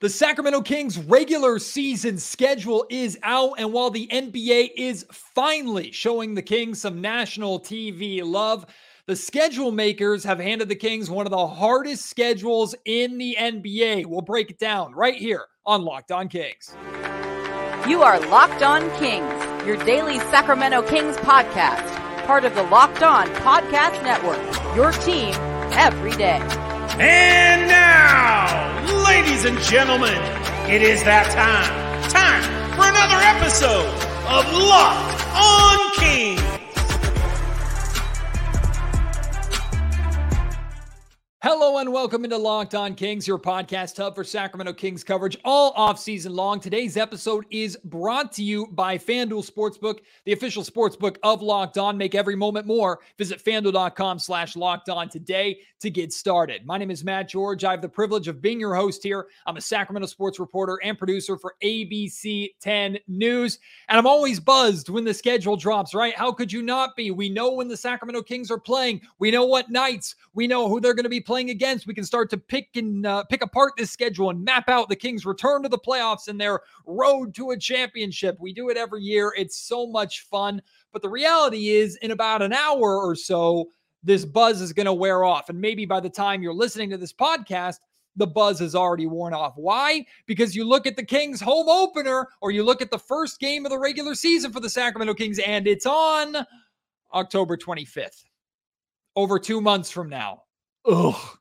The Sacramento Kings regular season schedule is out, and while the NBA is finally showing the Kings some national TV love, the schedule makers have handed the Kings one of the hardest schedules in the NBA. We'll break it down right here on Locked On Kings. You are Locked On Kings, your daily Sacramento Kings podcast, part of the Locked On Podcast Network, your team every day. And now, ladies and gentlemen, it is that time. Time for another episode of Locked on Kings. Hello and welcome into Locked On Kings, your podcast hub for Sacramento Kings coverage all offseason long. Today's episode is brought to you by FanDuel Sportsbook, the official sportsbook of Locked On. Make every moment more. Visit fanduel.com slash locked on today to get started. My name is Matt George. I have the privilege of being your host here. I'm a Sacramento sports reporter and producer for ABC 10 News. And I'm always buzzed when the schedule drops, right? How could you not be? We know when the Sacramento Kings are playing. We know what nights. We know who they're going to be playing playing against, we can start to pick and uh, pick apart this schedule and map out the Kings' return to the playoffs and their road to a championship. We do it every year. It's so much fun. But the reality is, in about an hour or so, this buzz is going to wear off. And maybe by the time you're listening to this podcast, the buzz has already worn off. Why? Because you look at the Kings home opener or you look at the first game of the regular season for the Sacramento Kings, and it's on October 25th, over two months from now. Ugh.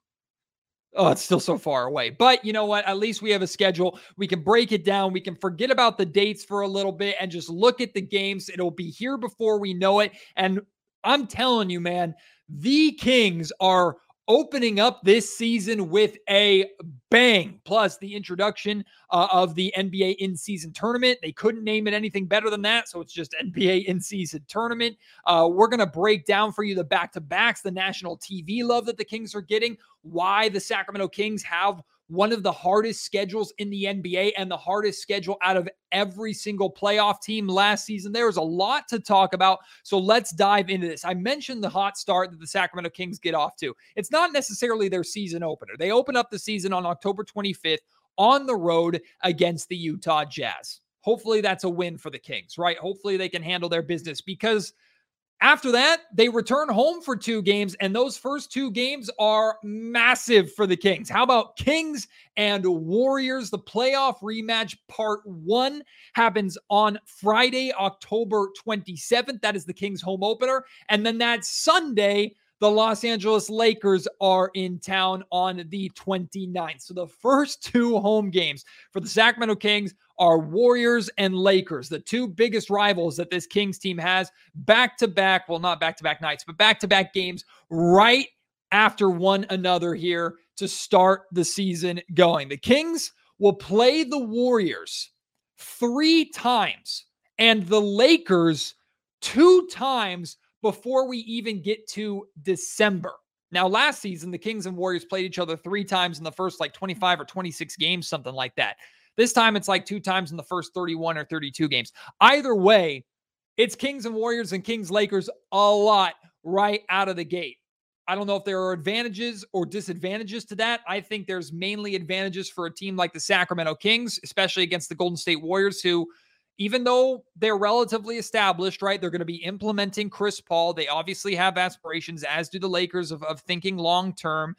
Oh, it's still so far away. But you know what? At least we have a schedule. We can break it down. We can forget about the dates for a little bit and just look at the games. It'll be here before we know it. And I'm telling you, man, the Kings are opening up this season with a bang. Plus, the introduction uh, of the NBA in season tournament. They couldn't name it anything better than that. So it's just NBA in season tournament. Uh, we're going to break down for you the back to backs, the national TV love that the Kings are getting, why the Sacramento Kings have one of the hardest schedules in the NBA and the hardest schedule out of every single playoff team last season. There's a lot to talk about. So let's dive into this. I mentioned the hot start that the Sacramento Kings get off to. It's not necessarily their season opener. They open up the season on October 25th on the road against the Utah Jazz. Hopefully that's a win for the Kings, right? Hopefully they can handle their business because after that, they return home for two games, and those first two games are massive for the Kings. How about Kings and Warriors? The playoff rematch, part one, happens on Friday, October 27th. That is the Kings home opener. And then that Sunday, the Los Angeles Lakers are in town on the 29th. So the first two home games for the Sacramento Kings are Warriors and Lakers, the two biggest rivals that this Kings team has back to back, well, not back to back nights, but back to back games right after one another here to start the season going. The Kings will play the Warriors three times and the Lakers two times before we even get to December. Now, last season, the Kings and Warriors played each other three times in the first like 25 or 26 games, something like that. This time it's like two times in the first 31 or 32 games. Either way, it's Kings and Warriors and Kings Lakers a lot right out of the gate. I don't know if there are advantages or disadvantages to that. I think there's mainly advantages for a team like the Sacramento Kings, especially against the Golden State Warriors, who, even though they're relatively established, right, they're going to be implementing Chris Paul. They obviously have aspirations, as do the Lakers, of, of thinking long term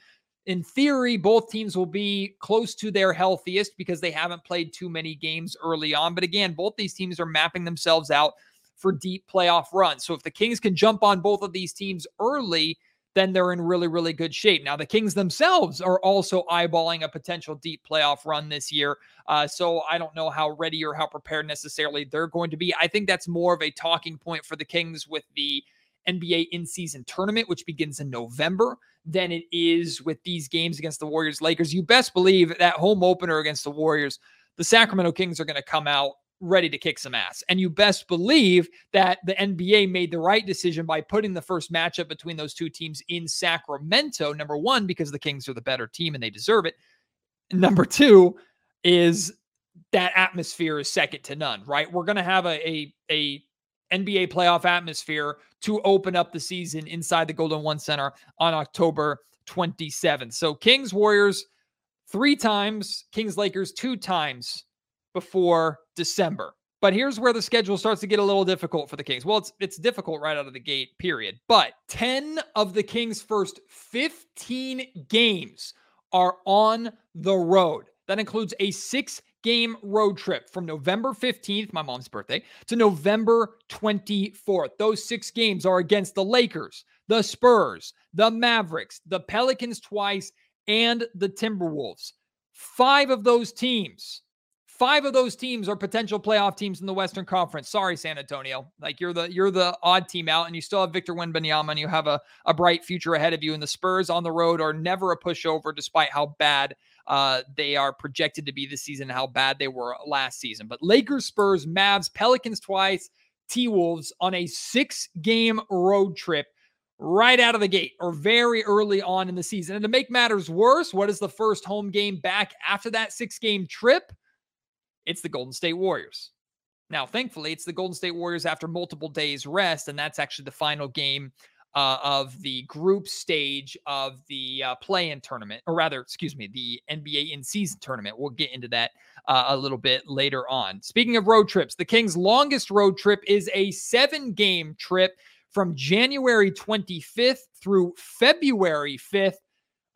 in theory, both teams will be close to their healthiest because they haven't played too many games early on. But again, both these teams are mapping themselves out for deep playoff runs. So if the Kings can jump on both of these teams early, then they're in really, really good shape. Now, the Kings themselves are also eyeballing a potential deep playoff run this year. Uh, so I don't know how ready or how prepared necessarily they're going to be. I think that's more of a talking point for the Kings with the NBA in season tournament, which begins in November, than it is with these games against the Warriors Lakers. You best believe that home opener against the Warriors, the Sacramento Kings are going to come out ready to kick some ass. And you best believe that the NBA made the right decision by putting the first matchup between those two teams in Sacramento. Number one, because the Kings are the better team and they deserve it. Number two is that atmosphere is second to none, right? We're going to have a, a, a NBA playoff atmosphere to open up the season inside the Golden One Center on October 27th. So, Kings Warriors three times, Kings Lakers two times before December. But here's where the schedule starts to get a little difficult for the Kings. Well, it's it's difficult right out of the gate, period. But 10 of the Kings' first 15 games are on the road. That includes a six game road trip from November 15th, my mom's birthday, to November 24th. Those six games are against the Lakers, the Spurs, the Mavericks, the Pelicans twice, and the Timberwolves. Five of those teams, five of those teams are potential playoff teams in the Western Conference. Sorry, San Antonio. Like you're the you're the odd team out, and you still have Victor Wembanyama, and you have a, a bright future ahead of you. And the Spurs on the road are never a pushover, despite how bad uh, they are projected to be this season, how bad they were last season. But Lakers, Spurs, Mavs, Pelicans twice, T Wolves on a six game road trip right out of the gate or very early on in the season. And to make matters worse, what is the first home game back after that six game trip? It's the Golden State Warriors. Now, thankfully, it's the Golden State Warriors after multiple days rest, and that's actually the final game uh, of the group stage of the uh, play-in tournament, or rather, excuse me, the NBA in-season tournament. We'll get into that uh, a little bit later on. Speaking of road trips, the Kings' longest road trip is a seven-game trip from January 25th through February 5th.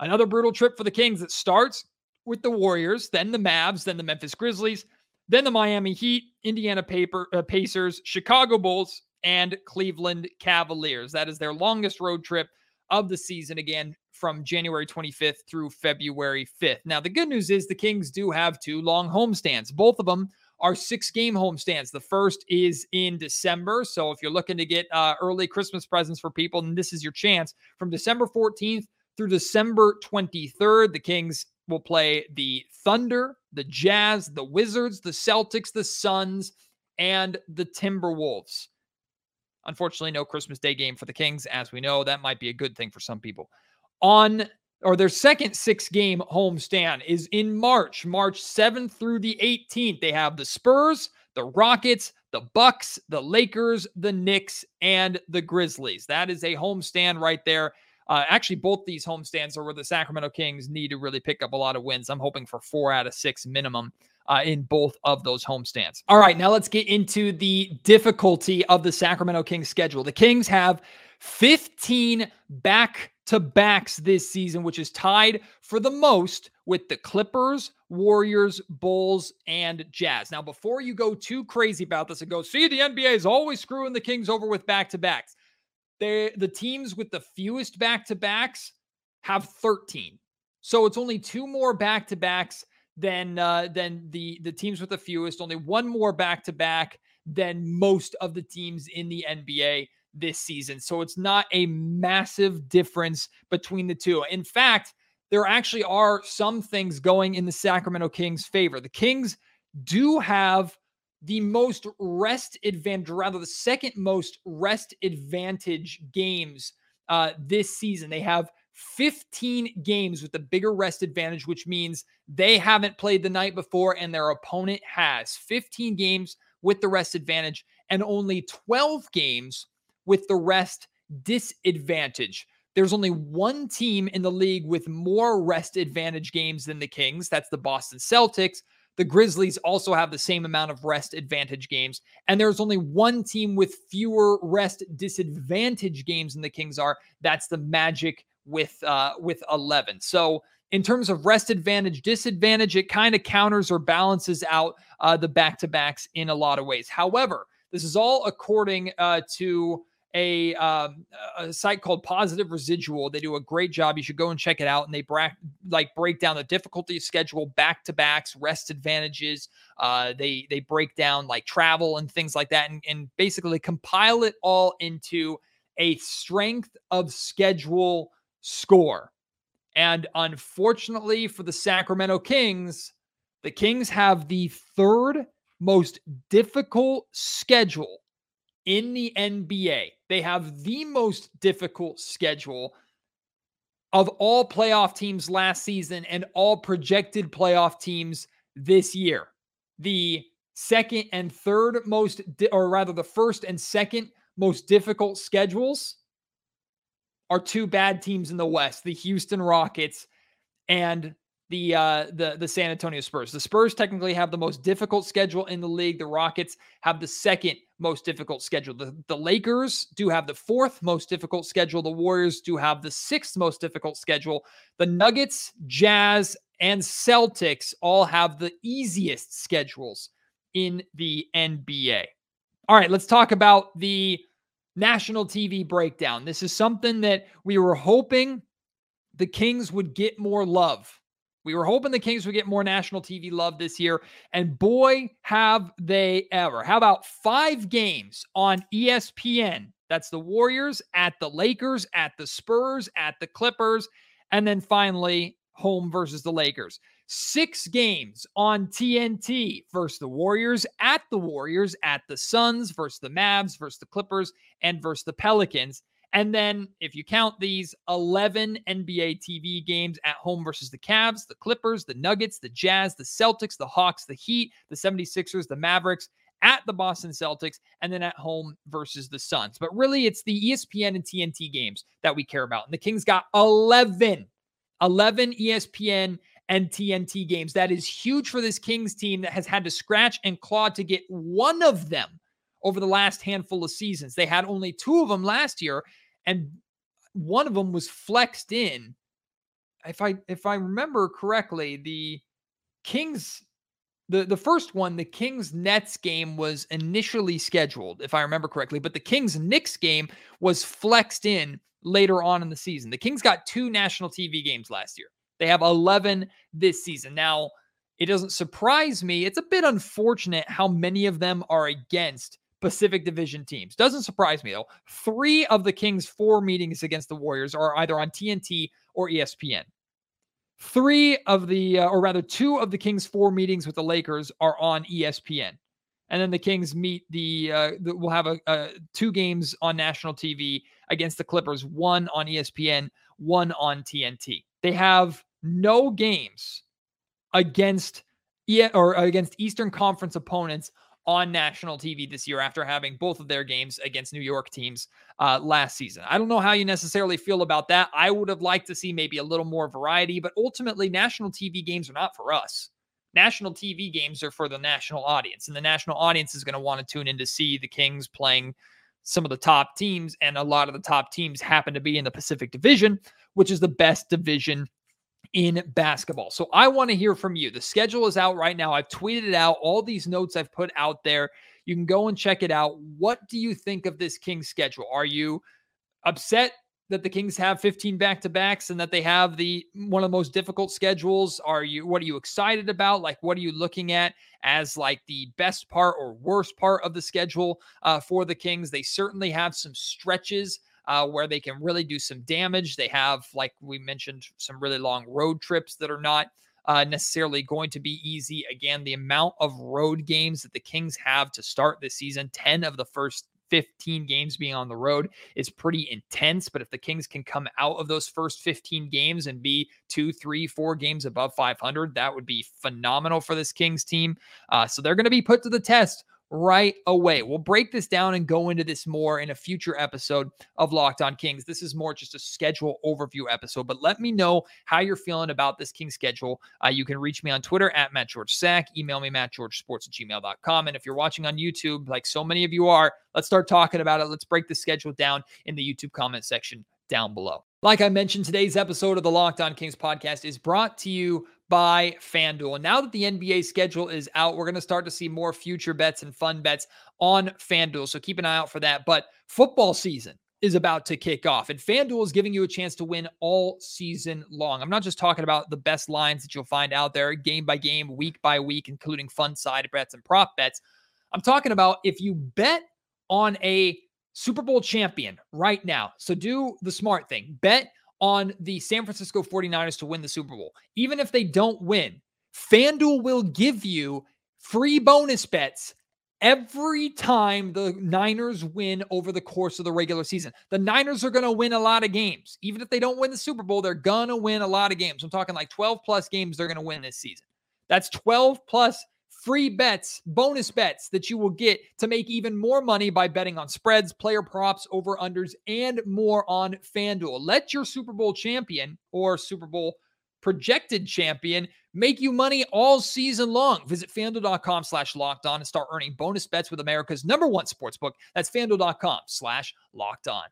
Another brutal trip for the Kings that starts with the Warriors, then the Mavs, then the Memphis Grizzlies, then the Miami Heat, Indiana Paper, uh, Pacers, Chicago Bulls, and Cleveland Cavaliers. That is their longest road trip of the season again from January 25th through February 5th. Now, the good news is the Kings do have two long homestands. Both of them are six game homestands. The first is in December. So if you're looking to get uh, early Christmas presents for people, then this is your chance. From December 14th through December 23rd, the Kings will play the Thunder, the Jazz, the Wizards, the Celtics, the Suns, and the Timberwolves. Unfortunately, no Christmas Day game for the Kings. As we know, that might be a good thing for some people. On or their second six game homestand is in March, March 7th through the 18th. They have the Spurs, the Rockets, the Bucks, the Lakers, the Knicks, and the Grizzlies. That is a homestand right there. Uh, actually, both these homestands are where the Sacramento Kings need to really pick up a lot of wins. I'm hoping for four out of six minimum uh, in both of those homestands. All right, now let's get into the difficulty of the Sacramento Kings schedule. The Kings have 15 back to backs this season, which is tied for the most with the Clippers, Warriors, Bulls, and Jazz. Now, before you go too crazy about this and go, see, the NBA is always screwing the Kings over with back to backs. The teams with the fewest back to backs have 13. So it's only two more back to backs than uh, than the the teams with the fewest. Only one more back to back than most of the teams in the NBA this season. So it's not a massive difference between the two. In fact, there actually are some things going in the Sacramento Kings' favor. The Kings do have the most rest advantage, rather, the second most rest advantage games uh, this season. They have 15 games with the bigger rest advantage, which means they haven't played the night before and their opponent has 15 games with the rest advantage and only 12 games with the rest disadvantage. There's only one team in the league with more rest advantage games than the Kings. That's the Boston Celtics. The Grizzlies also have the same amount of rest advantage games. And there's only one team with fewer rest disadvantage games than the Kings are. That's the Magic with uh, with 11. So in terms of rest advantage, disadvantage, it kind of counters or balances out uh, the back to backs in a lot of ways. However, this is all according uh, to a, um, a site called Positive Residual. They do a great job. You should go and check it out. And they bra- like break down the difficulty schedule, back to backs, rest advantages. Uh, they they break down like travel and things like that, and, and basically compile it all into a strength of schedule score. And unfortunately for the Sacramento Kings, the Kings have the third most difficult schedule in the NBA. They have the most difficult schedule of all playoff teams last season and all projected playoff teams this year. The second and third most, or rather, the first and second most difficult schedules are two bad teams in the West, the Houston Rockets and the uh the the San Antonio Spurs. The Spurs technically have the most difficult schedule in the league. The Rockets have the second most difficult schedule. The, the Lakers do have the fourth most difficult schedule. The Warriors do have the sixth most difficult schedule. The Nuggets, Jazz, and Celtics all have the easiest schedules in the NBA. All right, let's talk about the national TV breakdown. This is something that we were hoping the Kings would get more love. We were hoping the Kings would get more national TV love this year. And boy, have they ever. How about five games on ESPN? That's the Warriors at the Lakers, at the Spurs, at the Clippers, and then finally home versus the Lakers. Six games on TNT versus the Warriors, at the Warriors, at the Suns versus the Mavs versus the Clippers, and versus the Pelicans. And then, if you count these 11 NBA TV games at home versus the Cavs, the Clippers, the Nuggets, the Jazz, the Celtics, the Hawks, the Heat, the 76ers, the Mavericks, at the Boston Celtics, and then at home versus the Suns. But really, it's the ESPN and TNT games that we care about. And the Kings got 11, 11 ESPN and TNT games. That is huge for this Kings team that has had to scratch and claw to get one of them over the last handful of seasons. They had only two of them last year, and one of them was flexed in. If I if I remember correctly, the Kings the the first one, the Kings Nets game was initially scheduled, if I remember correctly, but the Kings Knicks game was flexed in later on in the season. The Kings got two national TV games last year. They have 11 this season. Now, it doesn't surprise me. It's a bit unfortunate how many of them are against Pacific Division teams. Doesn't surprise me though. Three of the Kings' four meetings against the Warriors are either on TNT or ESPN. Three of the, uh, or rather, two of the Kings' four meetings with the Lakers are on ESPN. And then the Kings meet the, uh, the we'll have a, a two games on national TV against the Clippers, one on ESPN, one on TNT. They have no games against or against Eastern Conference opponents on national TV this year after having both of their games against New York teams uh, last season. I don't know how you necessarily feel about that. I would have liked to see maybe a little more variety, but ultimately, national TV games are not for us. National TV games are for the national audience, and the national audience is going to want to tune in to see the Kings playing some of the top teams, and a lot of the top teams happen to be in the Pacific Division, which is the best division in basketball. So I want to hear from you. The schedule is out right now. I've tweeted it out. All these notes I've put out there. You can go and check it out. What do you think of this Kings schedule? Are you upset that the Kings have 15 back-to-backs and that they have the one of the most difficult schedules? Are you what are you excited about? Like what are you looking at as like the best part or worst part of the schedule uh, for the Kings? They certainly have some stretches uh, where they can really do some damage. They have, like we mentioned, some really long road trips that are not uh, necessarily going to be easy. Again, the amount of road games that the Kings have to start this season 10 of the first 15 games being on the road is pretty intense. But if the Kings can come out of those first 15 games and be two, three, four games above 500, that would be phenomenal for this Kings team. Uh, so they're going to be put to the test right away. We'll break this down and go into this more in a future episode of Locked On Kings. This is more just a schedule overview episode, but let me know how you're feeling about this King schedule. Uh, you can reach me on Twitter at Matt George Sack, email me mattgeorgesports at gmail.com. And if you're watching on YouTube, like so many of you are, let's start talking about it. Let's break the schedule down in the YouTube comment section down below. Like I mentioned, today's episode of the Locked On Kings podcast is brought to you by FanDuel. And now that the NBA schedule is out, we're going to start to see more future bets and fun bets on FanDuel. So keep an eye out for that. But football season is about to kick off, and FanDuel is giving you a chance to win all season long. I'm not just talking about the best lines that you'll find out there game by game, week by week, including fun side bets and prop bets. I'm talking about if you bet on a Super Bowl champion right now. So do the smart thing. Bet on the San Francisco 49ers to win the Super Bowl. Even if they don't win, FanDuel will give you free bonus bets every time the Niners win over the course of the regular season. The Niners are going to win a lot of games. Even if they don't win the Super Bowl, they're going to win a lot of games. I'm talking like 12 plus games they're going to win this season. That's 12 plus free bets, bonus bets that you will get to make even more money by betting on spreads, player props, over unders, and more on FanDuel. Let your Super Bowl champion or Super Bowl projected champion make you money all season long. Visit fanduel.com slash locked on and start earning bonus bets with America's number one sportsbook. That's fanduel.com slash locked on.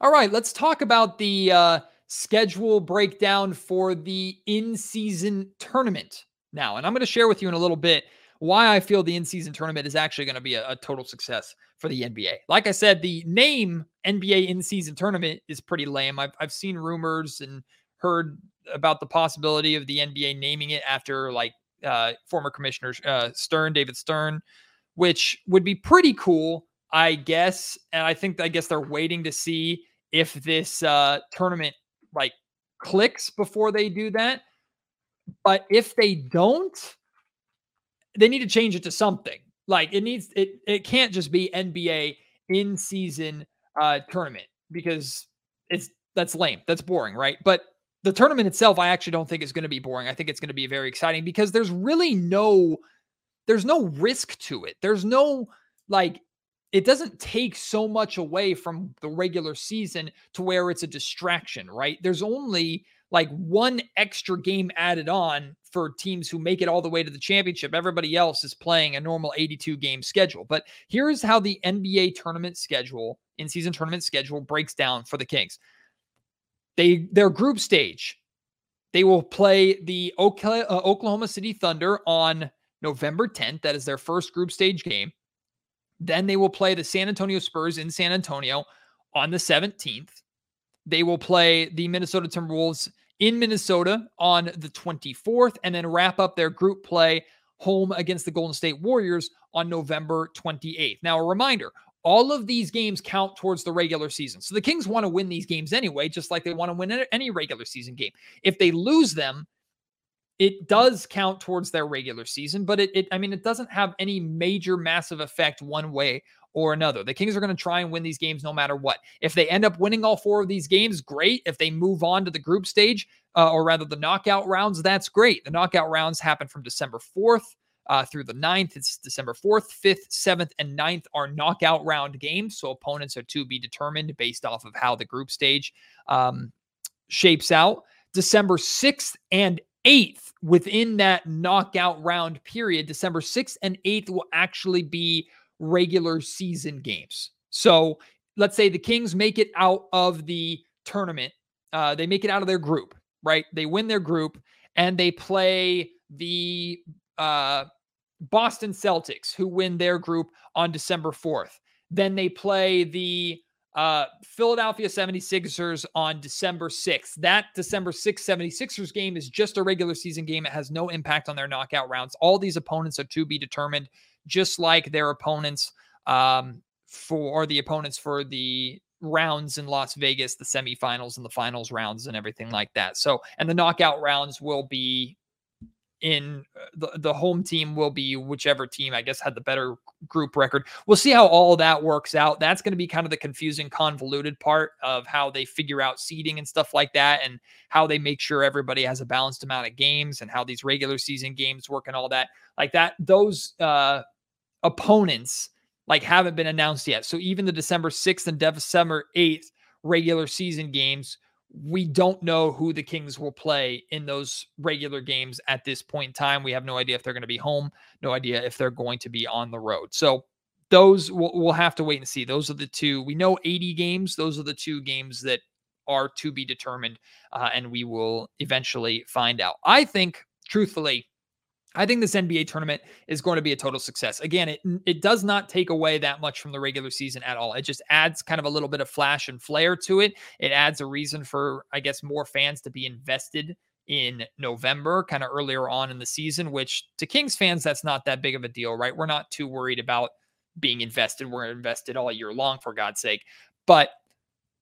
All right, let's talk about the uh, schedule breakdown for the in season tournament now. And I'm going to share with you in a little bit why I feel the in season tournament is actually going to be a, a, total success for the NBA. Like I said, the name NBA in season tournament is pretty lame. I've, I've seen rumors and heard about the possibility of the NBA naming it after like uh, former commissioner uh, Stern, David Stern, which would be pretty cool, I guess. And I think, I guess they're waiting to see if this uh, tournament like clicks before they do that. But if they don't, they need to change it to something. Like it needs it it can't just be NBA in season uh tournament because it's that's lame. That's boring, right? But the tournament itself I actually don't think is going to be boring. I think it's going to be very exciting because there's really no there's no risk to it. There's no like it doesn't take so much away from the regular season to where it's a distraction, right? There's only like one extra game added on for teams who make it all the way to the championship. Everybody else is playing a normal 82 game schedule. But here's how the NBA tournament schedule, in season tournament schedule, breaks down for the Kings. They their group stage, they will play the uh, Oklahoma City Thunder on November 10th. That is their first group stage game. Then they will play the San Antonio Spurs in San Antonio on the 17th. They will play the Minnesota Timberwolves in Minnesota on the 24th and then wrap up their group play home against the Golden State Warriors on November 28th. Now, a reminder all of these games count towards the regular season. So the Kings want to win these games anyway, just like they want to win any regular season game. If they lose them, it does count towards their regular season, but it, it I mean, it doesn't have any major massive effect one way or another. The Kings are going to try and win these games no matter what. If they end up winning all four of these games, great. If they move on to the group stage, uh, or rather the knockout rounds, that's great. The knockout rounds happen from December 4th uh, through the 9th. It's December 4th, 5th, 7th, and 9th are knockout round games. So opponents are to be determined based off of how the group stage um, shapes out. December 6th and 8th within that knockout round period, December 6th and 8th will actually be regular season games. So let's say the Kings make it out of the tournament, uh, they make it out of their group, right? They win their group and they play the uh, Boston Celtics, who win their group on December 4th. Then they play the uh, Philadelphia 76ers on December 6th. That December 6th 76ers game is just a regular season game. It has no impact on their knockout rounds. All these opponents are to be determined, just like their opponents um, for the opponents for the rounds in Las Vegas, the semifinals and the finals rounds and everything like that. So, and the knockout rounds will be in uh, the, the home team will be whichever team I guess had the better group record. We'll see how all that works out. That's going to be kind of the confusing, convoluted part of how they figure out seeding and stuff like that, and how they make sure everybody has a balanced amount of games and how these regular season games work and all that. Like that, those uh, opponents like haven't been announced yet. So even the December 6th and December 8th regular season games we don't know who the Kings will play in those regular games at this point in time. We have no idea if they're going to be home, no idea if they're going to be on the road. So those we'll, we'll have to wait and see. Those are the two. We know 80 games. Those are the two games that are to be determined, uh, and we will eventually find out. I think, truthfully, I think this NBA tournament is going to be a total success. Again, it it does not take away that much from the regular season at all. It just adds kind of a little bit of flash and flair to it. It adds a reason for I guess more fans to be invested in November, kind of earlier on in the season, which to Kings fans that's not that big of a deal, right? We're not too worried about being invested. We're invested all year long for God's sake. But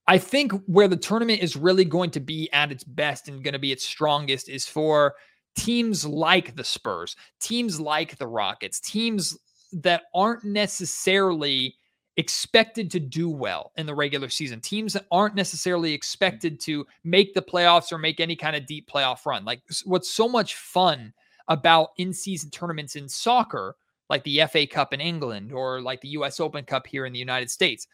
I think where the tournament is really going to be at its best and going to be its strongest is for teams like the Spurs, teams like the Rockets, teams that aren't necessarily expected to do well in the regular season, teams that aren't necessarily mm. expected to make the playoffs or make any kind of deep playoff run. Like what's so much fun about in season tournaments in soccer, like the FA Cup in England or like the US Open Cup here in the United States,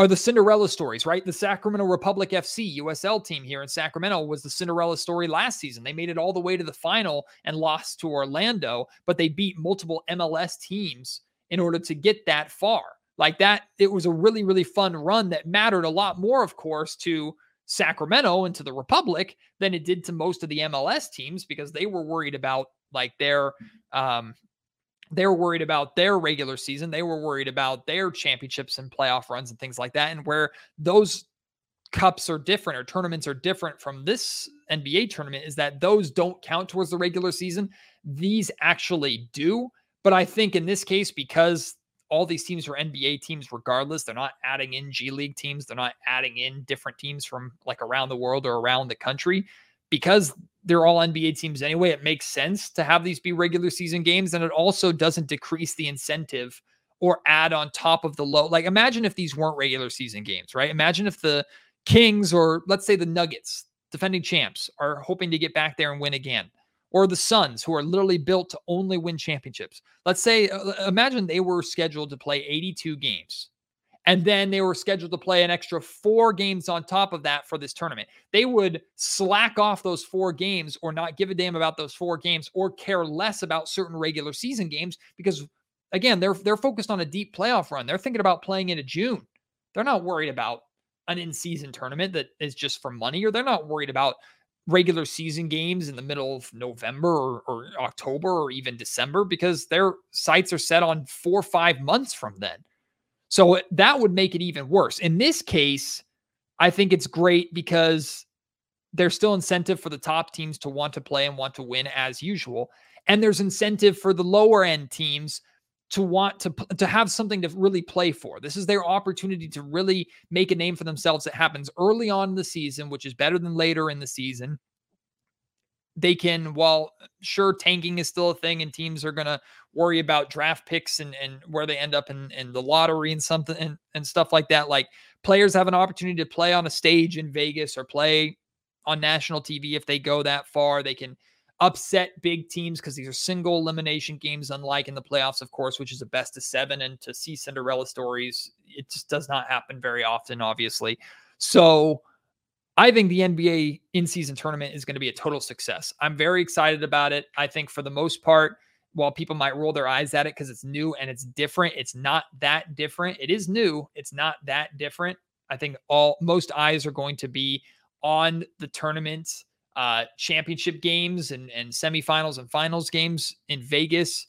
are the Cinderella stories, right? The Sacramento Republic FC USL team here in Sacramento was the Cinderella story last season. They made it all the way to the final and lost to Orlando, but they beat multiple MLS teams in order to get that far. Like that, it was a really, really fun run that mattered a lot more, of course, to Sacramento and to the Republic than it did to most of the MLS teams because they were worried about like their um they were worried about their regular season. They were worried about their championships and playoff runs and things like that. And where those cups are different or tournaments are different from this NBA tournament is that those don't count towards the regular season. These actually do. But I think in this case, because all these teams are NBA teams regardless, they're not adding in G League teams, they're not adding in different teams from like around the world or around the country. Because they're all NBA teams anyway, it makes sense to have these be regular season games. And it also doesn't decrease the incentive or add on top of the low. Like, imagine if these weren't regular season games, right? Imagine if the Kings or let's say the Nuggets, defending champs, are hoping to get back there and win again. Or the Suns, who are literally built to only win championships. Let's say, uh, imagine they were scheduled to play 82 games and then they were scheduled to play an extra four games on top of that for this tournament. They would slack off those four games or not give a damn about those four games or care less about certain regular season games because again, they're they're focused on a deep playoff run. They're thinking about playing into June. They're not worried about an in-season tournament that is just for money or they're not worried about regular season games in the middle of November or, or October or even December because their sights are set on 4 or 5 months from then. So uh, that would make it even worse. In this case, I think it's great because there's still incentive for the top teams to want to play and want to win as usual. And there's incentive for the lower end teams to want to to have something to really play for. This is their opportunity to really make a name for themselves. It happens early on in the season, which is better than later in the season they can, while uh, sure tanking is still a thing and teams are going to worry about draft picks and, and where they end up in, in the lottery and something and, and stuff like that. Like players have an opportunity to play on a stage in Vegas or play on national TV if they go that far. They can upset big teams because these are single elimination games, unlike in the playoffs, of course, which is a best of seven. And to see Cinderella stories, it just does not happen very often, obviously. So I think the NBA in season tournament is going to be a total success. I'm very excited about it. I think for the most part, while people might roll their eyes at it because it's new and it's different, it's not that different. It is new, it's not that different. I think all most eyes are going to be on the tournament uh championship games and and semifinals and finals games in Vegas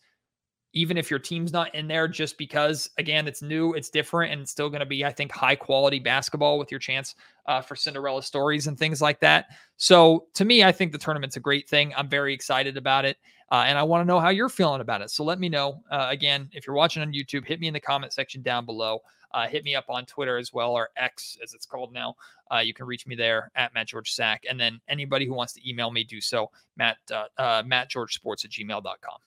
even if your team's not in there, just because, again, it's new, it's different, and it's still going to be, I think, high quality basketball with your chance uh, for Cinderella stories and things like that. So to me, I think the tournament's a great thing. I'm very excited about it. Uh, and I want to know how you're feeling about it. So let me know. Uh, again, if you're watching on YouTube, hit me in the comment section down below. Uh, hit me up on Twitter as well, or X as it's called now. Uh, you can reach me there at Matt George Sack. And then anybody who wants to email me, do so, Matt, uh, uh, MattGeorgeSports at gmail.com.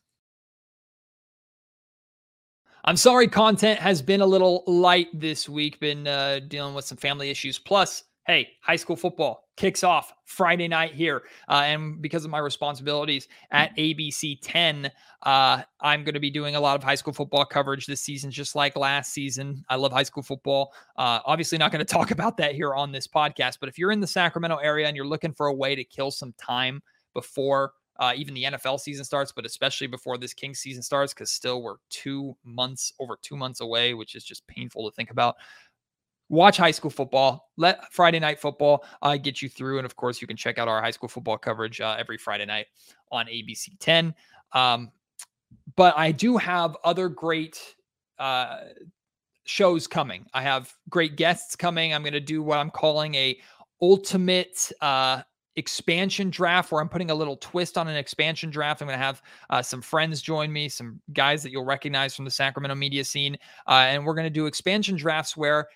I'm sorry, content has been a little light this week, been uh, dealing with some family issues. Plus, hey, high school football kicks off Friday night here. Uh, and because of my responsibilities at ABC 10, uh, I'm going to be doing a lot of high school football coverage this season, just like last season. I love high school football. Uh, obviously, not going to talk about that here on this podcast, but if you're in the Sacramento area and you're looking for a way to kill some time before uh, even the NFL season starts, but especially before this King season starts, because still we're two months over two months away, which is just painful to think about. Watch high school football. Let Friday night football uh, get you through, and of course, you can check out our high school football coverage uh, every Friday night on ABC 10. Um, but I do have other great uh, shows coming. I have great guests coming. I'm going to do what I'm calling a ultimate uh, expansion draft where I'm putting a little twist on an expansion draft. I'm going to have uh, some friends join me, some guys that you'll recognize from the Sacramento media scene. Uh, and we're going to do expansion drafts where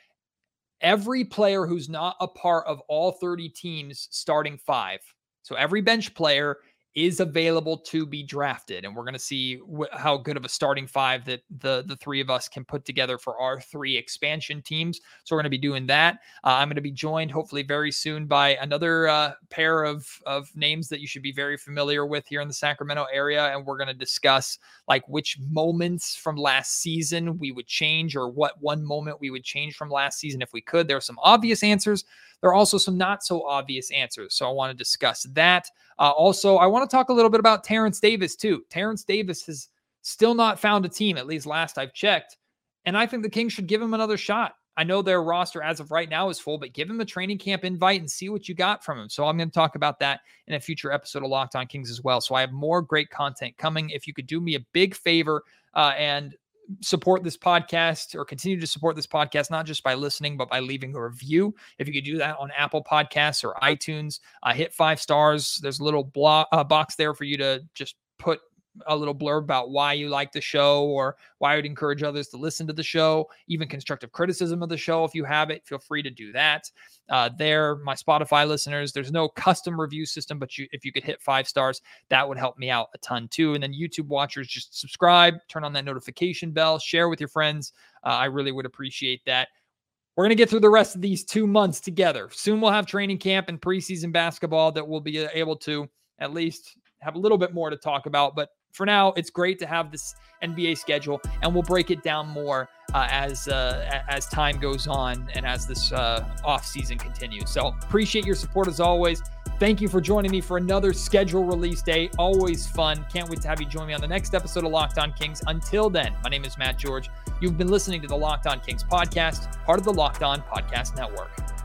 every player who's not a part of all 30 teams starting five, so every bench player is available to be drafted and we're going to see wh- how good of a starting five that the the three of us can put together for our three expansion teams. So we're going to be doing that. Uh, i'm going to be joined hopefully very soon by another uh, pair of of names that you should be very familiar with here in the sacramento area and we're going to discuss like which moments from last season we would change or what one moment we would change from last season if we could. There are some obvious answers there are also some not so obvious answers. So I want to discuss that. Uh, also, I want to talk a little bit about Terence Davis, too. Terence Davis has still not found a team, at least last I've checked. And I think the Kings should give him another shot. I know their roster as of right now is full, but give him a training camp invite and see what you got from him. So I'm going to talk about that in a future episode of Locked On Kings as well. So I have more great content coming. If you could do me a big favor uh, and support this podcast or continue to support this podcast, not just by listening, but by leaving a review. If you could do that on Apple Podcasts or iTunes, uh, hit five stars. There's a little uh, box there for you to just put a little blurb about why you like the show or why I would encourage others to listen to the show, even constructive criticism of the show. If you have it, feel free to do that. Uh, there, my Spotify listeners, there's no custom review system, but you, if you could hit five stars, that would help me out a ton too. And then YouTube watchers, just subscribe, turn on that notification bell, share with your friends. Uh, I really would appreciate that. We're going to get through the rest of these two months together. Soon we'll have training camp and preseason basketball that we'll be able to at least have a little bit more to talk about. But for now, it's great to have this NBA schedule, and we'll break it down more uh, as uh, as time goes on and as this uh, off season continues. So appreciate your support as always. Thank you for joining me for another schedule release day. Always fun. Can't wait to have you join me on the next episode of Locked On Kings. Until then, my name is Matt George. You've been listening to the Locked On Kings podcast, part of the Locked On Podcast Network.